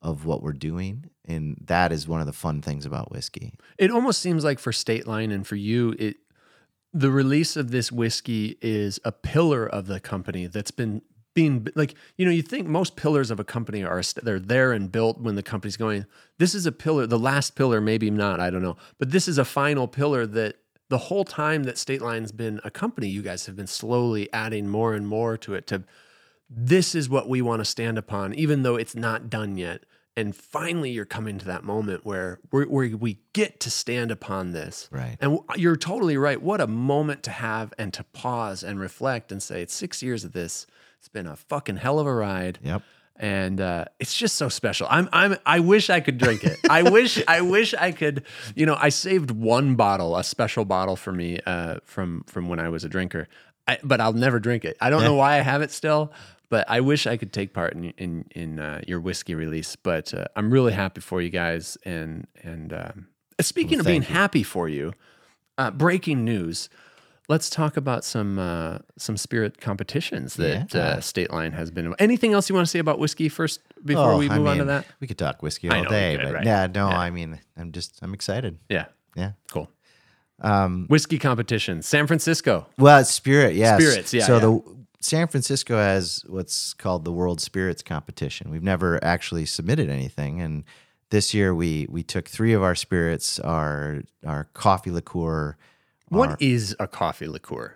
of what we're doing. And that is one of the fun things about whiskey. It almost seems like for State Line and for you, it the release of this whiskey is a pillar of the company that's been being like you know you think most pillars of a company are they're there and built when the company's going. This is a pillar the last pillar maybe not i don't know. But this is a final pillar that the whole time that state line's been a company you guys have been slowly adding more and more to it to this is what we want to stand upon even though it's not done yet and finally you're coming to that moment where we're, where we get to stand upon this right and you're totally right. What a moment to have and to pause and reflect and say, it's six years of this. It's been a fucking hell of a ride. yep And uh, it's just so special. I'm, I'm, I wish I could drink it. I wish, I wish I could. You know, I saved one bottle, a special bottle for me uh, from from when I was a drinker. I, but I'll never drink it. I don't know why I have it still. But I wish I could take part in in, in uh, your whiskey release. But uh, I'm really happy for you guys. And and um, speaking Well, of being you. happy for you, uh, breaking news. Let's talk about some uh, some spirit competitions that Yeah. uh, State Line has been. Anything else you want to say about whiskey first before Oh, we I move on to that? we could talk whiskey all know day could, but right. yeah no Yeah. i mean i'm just i'm excited Yeah, yeah cool. um Whiskey competition, San Francisco. Well, Spirit, yes. Spirits, yeah, So yeah. the San Francisco has what's called the World Spirits Competition. We've never actually submitted anything, and this year we we took three of our spirits, our our coffee liqueur. What our- is a coffee liqueur?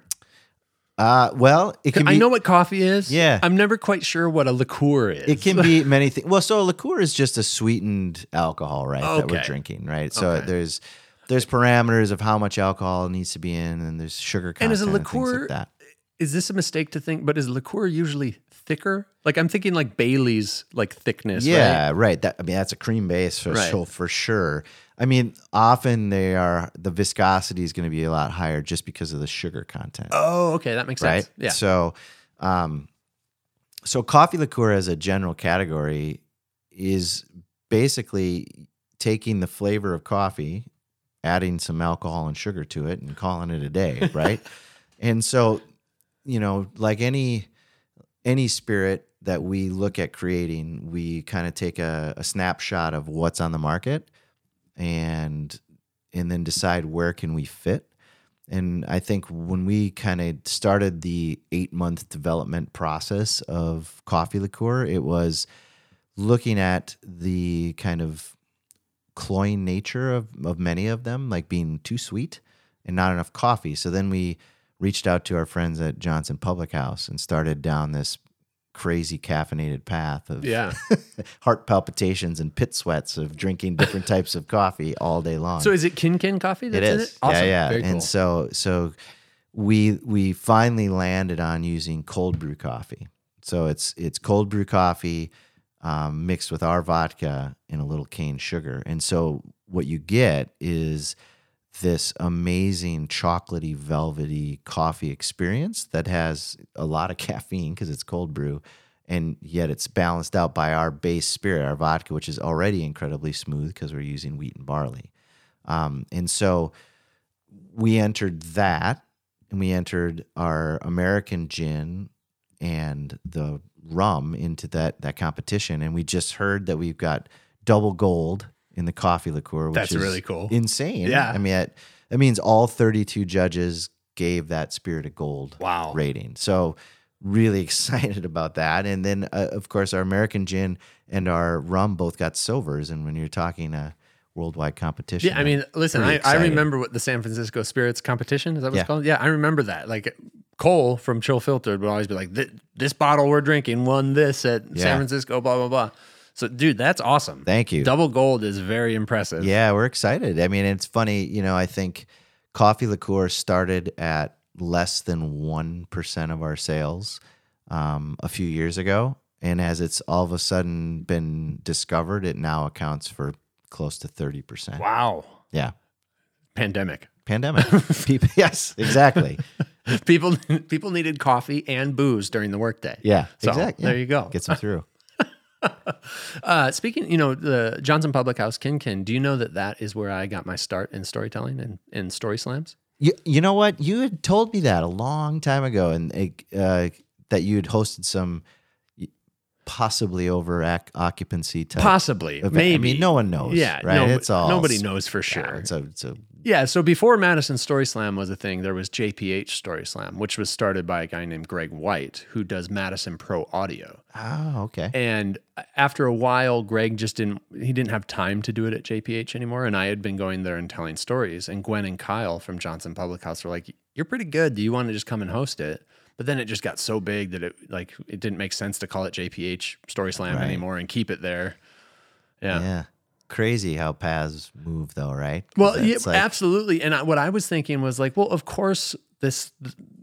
uh, well, it can be. I know what coffee is. Yeah. I'm never quite sure what a liqueur is. It can be many things. Well, so a liqueur is just a sweetened alcohol, right? That we're drinking, right? So Okay. there's there's parameters of how much alcohol needs to be in, and there's sugar content And is a liqueur- like that. Is this a mistake to think? But is liqueur usually thicker? Like I'm thinking like Bailey's like thickness. Yeah, right? right. That I mean, that's a cream base for Right. so for sure. I mean, often they are the viscosity is going to be a lot higher just because of the sugar content, Oh, okay, that makes right? sense. Yeah. So, um, so coffee liqueur as a general category is basically taking the flavor of coffee adding some alcohol and sugar to it and calling it a day, right? and so, you know, like any any spirit that we look at creating, we kind of take a, a snapshot of what's on the market and and then decide where can we fit. And I think when we kind of started the eight month development process of coffee liqueur, it was looking at the kind of cloying nature of, of many of them, like being too sweet and not enough coffee. So then we reached out to our friends at Johnson Public House and started down this crazy caffeinated path of Yeah. heart palpitations and pit sweats of drinking different types of coffee all day long. So is it Kin Kin coffee that's It in it? Awesome. Yeah, yeah. Cool. And so so we we finally landed on using cold brew coffee. So it's it's cold brew coffee um, mixed with our vodka and a little cane sugar. And so what you get is this amazing chocolatey velvety coffee experience that has a lot of caffeine because it's cold brew and yet it's balanced out by our base spirit our vodka which is already incredibly smooth because we're using wheat and barley. Um, and so we entered that and we entered our American gin and the rum into that that competition and we just heard that we've got double gold in the coffee liqueur which That's is really cool. insane Yeah. i mean that, that means all 32 judges gave that spirit a gold Wow. rating so really excited about that and then uh, of course our american gin and our rum both got silvers and when you're talking a worldwide competition Yeah, I mean, listen, I, I remember what the San Francisco Spirits competition is that what Yeah. it's called? Yeah, I remember that. Like Cole from Chill Filtered would always be like, "Th- "This bottle we're drinking won this at Yeah. San Francisco." Blah blah blah. So, dude, that's awesome. Thank you. Double gold is very impressive. Yeah, we're excited. I mean, it's funny, you know, I think coffee liqueur started at less than 1% of our sales um, a few years ago. And as it's all of a sudden been discovered, it now accounts for close to 30%. Wow. Yeah. Pandemic. Pandemic. People, yes, exactly. People people needed coffee and booze during the workday. Yeah, So, exactly. there you go. Gets them through. Uh, speaking, you know, the Johnson Public House Kin Kin. Do you know that that is where I got my start in storytelling and in story slams? You, you know what? You had told me that a long time ago, and uh, that you had hosted some possibly over ac- occupancy type. Possibly, event. maybe. I mean, no one knows. Yeah, right. no- it's all nobody knows for yeah, sure. it's a, it's a Yeah, so before Madison Story Slam was a thing, there was JPH Story Slam, which was started by a guy named Greg White, who does Madison Pro Audio. oh okay. And after a while, Greg just didn't he didn't have time to do it at JPH anymore. And I had been going there and telling stories. And Gwen and Kyle from Johnson Public House were like, You're pretty good. Do you want to just come and host it? But then it just got so big that it like it didn't make sense to call it JPH Story Slam Right. anymore and keep it there. Yeah. yeah. Crazy how paths move, though, right? Well, yeah, like- absolutely. And I, what I was thinking was like, well, of course, this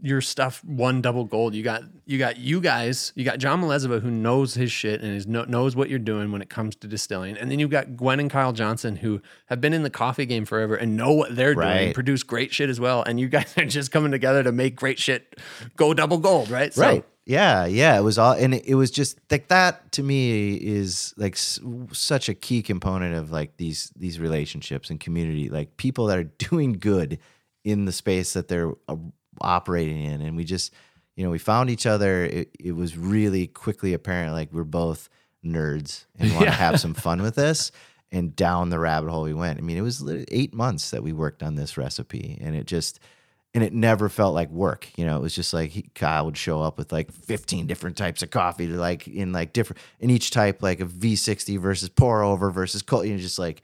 your stuff won double gold. You got you got you guys. You got John Mleziva who knows his shit and is knows what you're doing when it comes to distilling. And then you've got Gwen and Kyle Johnson who have been in the coffee game forever and know what they're doing, Right. produce great shit as well. And you guys are just coming together to make great shit go double gold, right? So- right. Yeah, yeah. It was all, and it, it was just like that. To me, is like s- such a key component of like these these relationships and community. Like people that are doing good in the space that they're uh, operating in, and we just, you know, we found each other. It, it was really quickly apparent like we're both nerds and want to Yeah. have some fun with this. And down the rabbit hole we went. I mean, it was eight months that we worked on this recipe, and it just and it never felt like work. You know, it was just like he, Kyle would show up with like 15 different types of coffee, to like in like different, in each type, like a V60 versus pour over versus cold. You know, just like,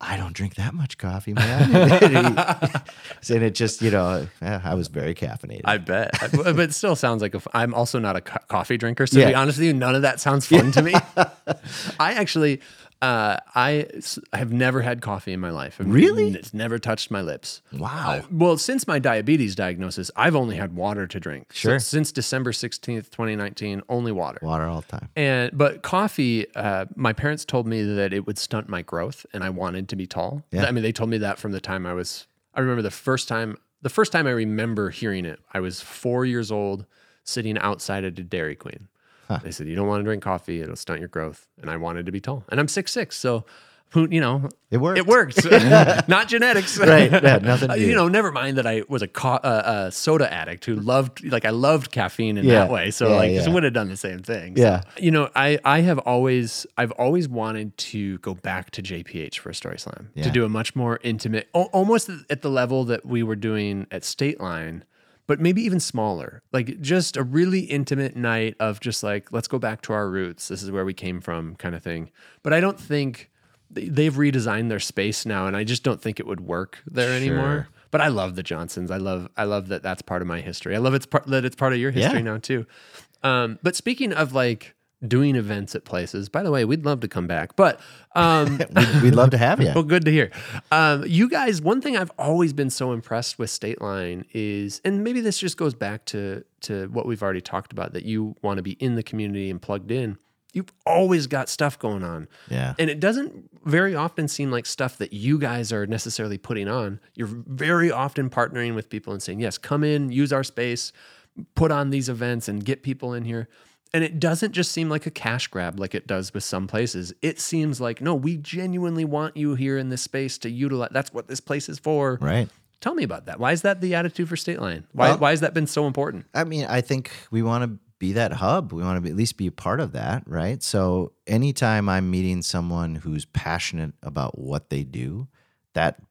I don't drink that much coffee, man. and it just, you know, I was very caffeinated. I bet, but it still sounds like a I'm also not a co- coffee drinker. So to be honest with you, none of that sounds fun to me. I actually, uh, I s- have never had coffee in my life. I've Really? n- it's never touched my lips. wow. Well, since my diabetes diagnosis, I've only had water to drink. So Sure. since December sixteenth, twenty nineteen, only water. Water all the time. And but coffee, uh, my parents told me that it would stunt my growth, and I wanted to be tall. Yeah. I mean, they told me that from the time I was. I remember the first time. The first time I remember hearing it, I was four years old, sitting outside at a Dairy Queen. They said, "You don't want to drink coffee; it'll stunt your growth." And I wanted to be tall, and I'm six six, so who you know It worked. It worked. Not genetics, Right, yeah, nothing to you do. know, never mind that I was a, co- uh, a soda addict who loved like I loved caffeine in Yeah, that way. So yeah, like, yeah. would have done the same thing. So, Yeah. you know, I I have always I've always wanted to go back to JPH for a story slam to do a much more intimate, al- almost at the level that we were doing at State Line. But maybe even smaller, like just a really intimate night of just like, let's go back to our roots. This is where we came from, kind of thing. But I don't think they- they've redesigned their space now, and I just don't think it would work there anymore. But I love the Johnsons. I love I love that that's part of my history. I love it's part that it's part of your history Yeah. now too. Um, but speaking of like doing events at places, by the way, we'd love to come back. But um, We'd, we'd love to have you. well, good to hear. Um, you guys, one thing I've always been so impressed with State Line is, and maybe this just goes back to to what we've already talked about, that you want to be in the community and plugged in. You've always got stuff going on. Yeah. And it doesn't very often seem like stuff that you guys are necessarily putting on. You're very often partnering with people and saying, yes, come in, use our space, put on these events and get people in here. And it doesn't just seem like a cash grab like it does with some places. It seems like, no, we genuinely want you here in this space to utilize. That's what this place is for. Right. Tell me about that. Why is that the attitude for State Line? Why, Well- why has that been so important? I mean, I think we want to be that hub. We want to be, at least be a part of that, right? So anytime I'm meeting someone who's passionate about what they do, that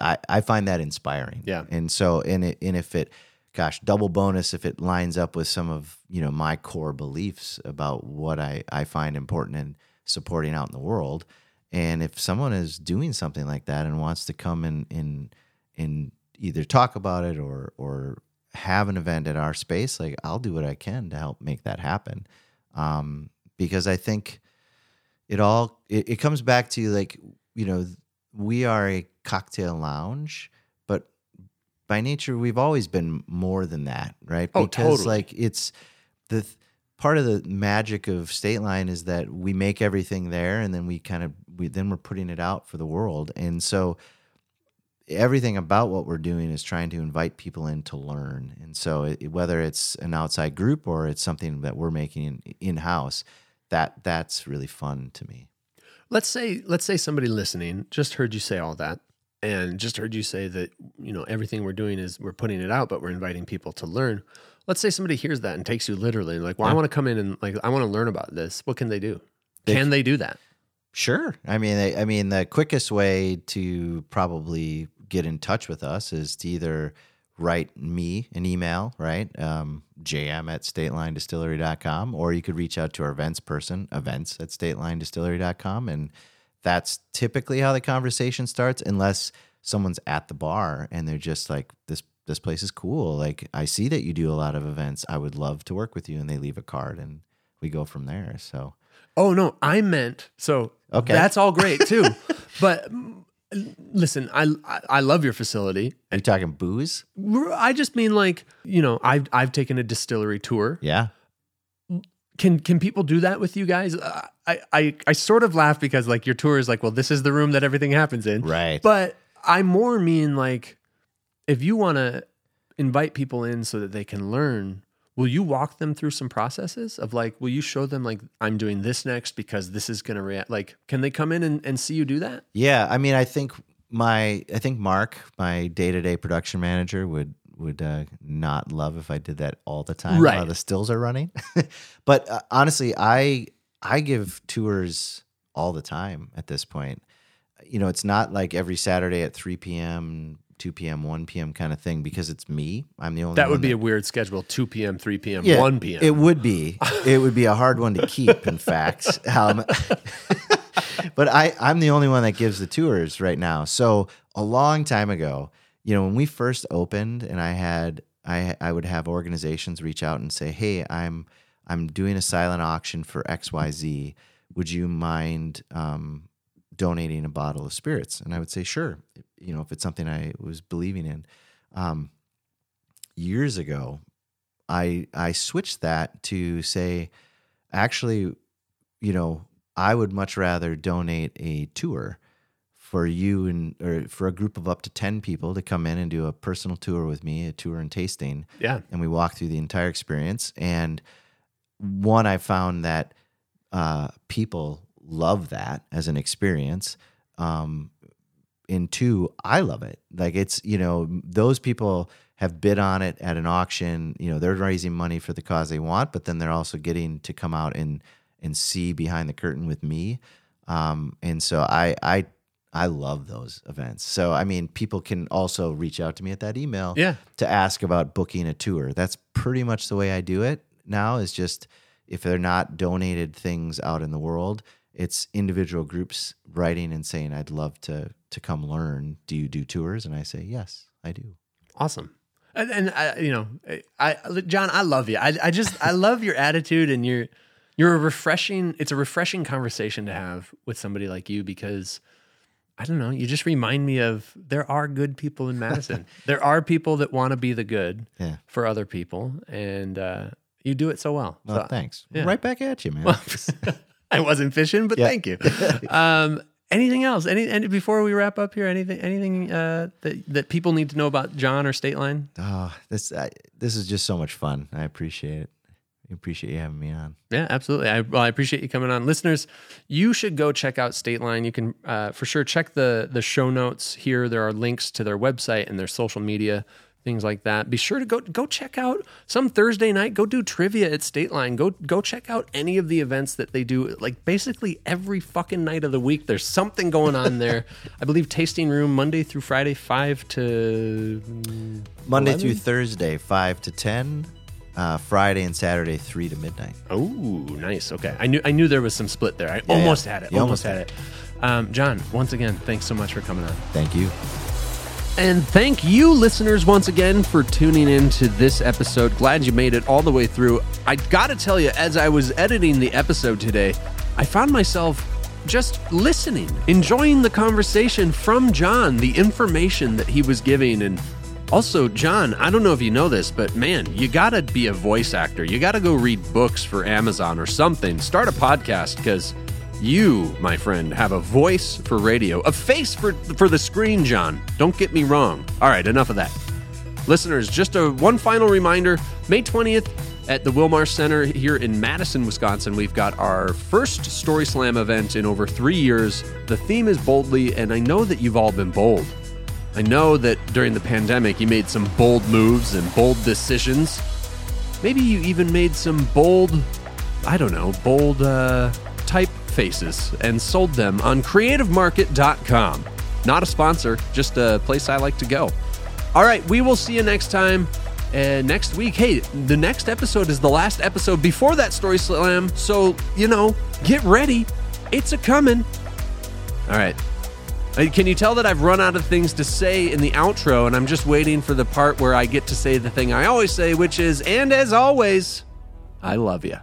I, I find that inspiring. Yeah. And so, and it, and if it, gosh, double bonus if it lines up with some of you know my core beliefs about what I I find important in supporting out in the world. And if someone is doing something like that and wants to come and and and either talk about it or or have an event at our space, like I'll do what I can to help make that happen. Um, because I think it all it, it comes back to like you know we are a cocktail lounge, by nature we've always been more than that, right? Oh, because totally. like it's the th- part of the magic of State Line is that we make everything there, and then we kind of we then we're putting it out for the world, and so everything about what we're doing is trying to invite people in to learn. And so it, whether it's an outside group or it's something that we're making in house, that that's really fun to me. Let's say let's say somebody listening just heard you say all that and just heard you say that you know everything we're doing is we're putting it out but we're inviting people to learn. Let's say somebody hears that and takes you literally like, "Well, I want to come in and like I want to learn about this." What can they do? Can they do that? Sure. I mean, I, I mean, the quickest way to probably get in touch with us is to either write me an email, right? Um, jm at statelinedistillery.com, or you could reach out to our events person, events at statelinedistillery.com. And that's typically how the conversation starts, unless someone's at the bar and they're just like, this, this place is cool. Like, I see that you do a lot of events. I would love to work with you. And they leave a card and we go from there. So, Oh no, I meant so. Okay. that's all great too. but listen, I, I I love your facility. are you talking booze? I just mean like you know I've I've taken a distillery tour. Yeah. Can can people do that with you guys? Uh, I I I sort of laugh because like your tour is like, well, this is the room that everything happens in. Right. But I more mean like if you want to invite people in so that they can learn, will you walk them through some processes of like, will you show them like I'm doing this next because this is gonna react like can they come in and, and see you do that? Yeah, I mean, I think my, I think Mark, my day-to-day production manager, would would uh, not love if I did that all the time Right. while the stills are running. but uh, honestly, I I give tours all the time at this point. You know, it's not like every Saturday at 3 p.m., 2 p.m., 1 p.m. kind of thing because it's me. I'm the only That would be a weird schedule, 2 p.m., 3 p.m., 1 p.m. it would be. It would be a hard one to keep, in fact. Um, but I, I'm the only one that gives the tours right now. So a long time ago, you know, when we first opened, and I had, I, I would have organizations reach out and say, "Hey, I'm, I'm doing a silent auction for X, Y, Z. Would you mind um, donating a bottle of spirits?" And I would say, "Sure." You know, if it's something I was believing in. Um, years ago, I I switched that to say, actually, you know, I would much rather donate a tour for you and or for a group of up to ten people to come in and do a personal tour with me, a tour and tasting, yeah. and we walk through the entire experience. And one, I found that uh, people love that as an experience. Um, and two, I love it. Like it's you know those people have bid on it at an auction. You know they're raising money for the cause they want, but then they're also getting to come out and and see behind the curtain with me. Um, and so I I I love those events. So I mean, people can also reach out to me at that email Yeah. to ask about booking a tour. That's pretty much the way I do it now. Is just if they're not donated things out in the world, it's individual groups writing and saying, "I'd love to to come learn. Do you do tours?" And I say, "Yes, I do." Awesome. And, and I, you know, I, John, I love you. I, I just, I love your attitude and you're, you're a refreshing, it's a refreshing conversation to have with somebody like you because I don't know, you just remind me of there are good people in Madison. there are people that want to be the good Yeah. for other people. And, uh, you do it so well. Well, So thanks. yeah. Right back at you, man. I wasn't fishing, but Yeah. thank you. Um, anything else? Any, any before we wrap up here? Anything? Anything uh, that that people need to know about John or State Line? oh, this I, this is just so much fun. I appreciate it. I appreciate you having me on. Yeah, absolutely. I, well, I appreciate you coming on, listeners. You should go check out State Line. You can uh, for sure check the the show notes here. There are links to their website and their social media, things like that. Be sure to go go check out some Thursday night. Go do trivia at State Line. Go go check out any of the events that they do. Like basically every fucking night of the week, there's something going on there. I believe tasting room Monday through Friday, five to Monday 11? through Thursday, five to ten. Uh, Friday and Saturday, three to midnight. Oh, nice. Okay, I knew I knew there was some split there. I almost yeah. had it. You almost almost had it. Um, John, once again, thanks so much for coming on. Thank you. And thank you, listeners, once again for tuning in to this episode. Glad you made it all the way through. I gotta tell you, as I was editing the episode today, I found myself just listening, enjoying the conversation from John, the information that he was giving. And also, John, I don't know if you know this, but man, you gotta be a voice actor. You gotta go read books for Amazon or something. Start a podcast because you, my friend, have a voice for radio, a face for for the screen, John. Don't get me wrong. All right, enough of that. Listeners, just a one final reminder, May 20th at the Wil-Mar Center here in Madison, Wisconsin, we've got our first Story Slam event in over 3 years. The theme is boldly and I know that you've all been bold. I know that during the pandemic you made some bold moves and bold decisions. Maybe you even made some bold, I don't know, bold uh, typefaces and sold them on creativemarket.com. Not a sponsor, just a place I like to go. All right, we will see you next time. Uh, next week, hey, the next episode is the last episode before that story slam. So, you know, get ready. It's a coming. All right. Uh, Can you tell that I've run out of things to say in the outro and I'm just waiting for the part where I get to say the thing I always say, which is, and as always, I love you.